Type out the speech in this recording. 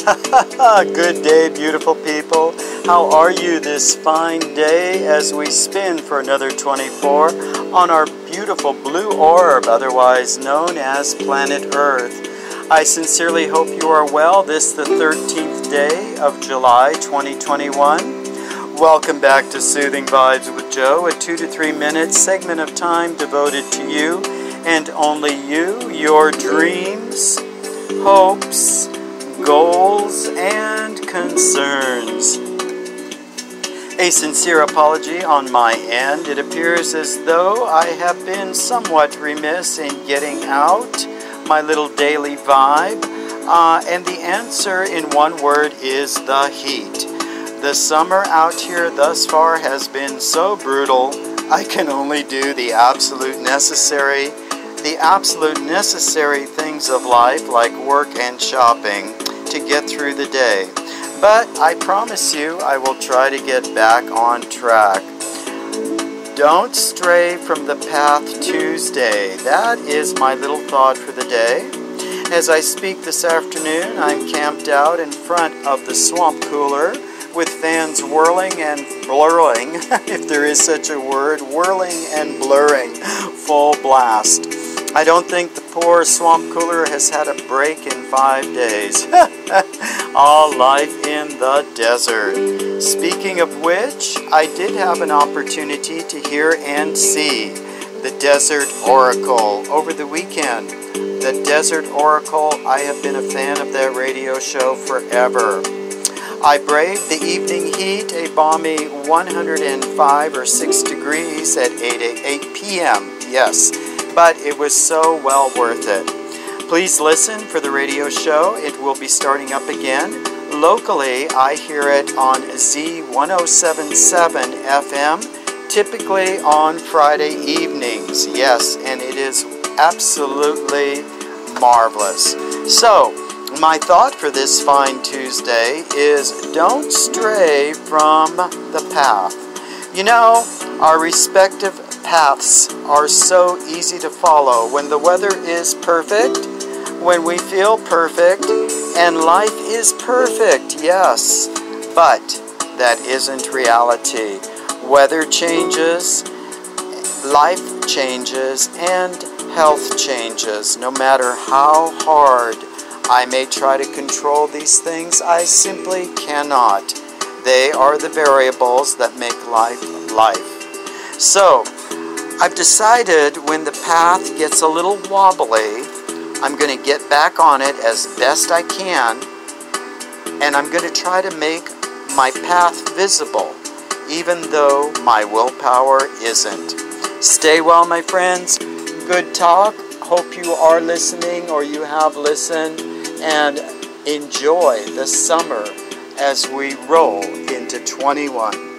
Good day, beautiful people. How are you this fine day as we spin for another 24 on our beautiful blue orb, otherwise known as planet Earth? I sincerely hope you are well this the 13th day of July 2021. Welcome back to Soothing Vibes with Joe, a two to three minute segment of time devoted to you and only you, your dreams, hopes, goals, and concerns. A sincere apology on my end. It appears as though I have been somewhat remiss in getting out my little daily vibe. Uh, and the answer in one word is the heat. The summer out here thus far has been so brutal, I can only do the absolute necessary, the absolute necessary things of life like work and shopping to get through the day. But I promise you, I will try to get back on track. Don't stray from the path Tuesday. That is my little thought for the day. As I speak this afternoon, I'm camped out in front of the swamp cooler with fans whirling and blurring, if there is such a word, whirling and blurring, full blast. I don't think the poor swamp cooler has had a break in five days. All life in the desert. Speaking of which, I did have an opportunity to hear and see the Desert Oracle over the weekend. The Desert Oracle, I have been a fan of that radio show forever. I braved the evening heat, a balmy 105 or 6 degrees at 8, 8 p.m. Yes, but it was so well worth it. Please listen for the radio show. It will be starting up again. Locally, I hear it on Z1077 FM, typically on Friday evenings. Yes, and it is absolutely marvelous. So, my thought for this fine Tuesday is don't stray from the path. You know, our respective paths are so easy to follow when the weather is perfect, when we feel perfect, and life is perfect, yes. But that isn't reality. Weather changes, life changes, and health changes, no matter how hard I may try to control these things, I simply cannot. They are the variables that make life life. So, I've decided when the path gets a little wobbly, I'm going to get back on it as best I can, and I'm going to try to make my path visible, even though my willpower isn't. Stay well, my friends. Good talk. Hope you are listening or you have listened and enjoy the summer as we roll into 21.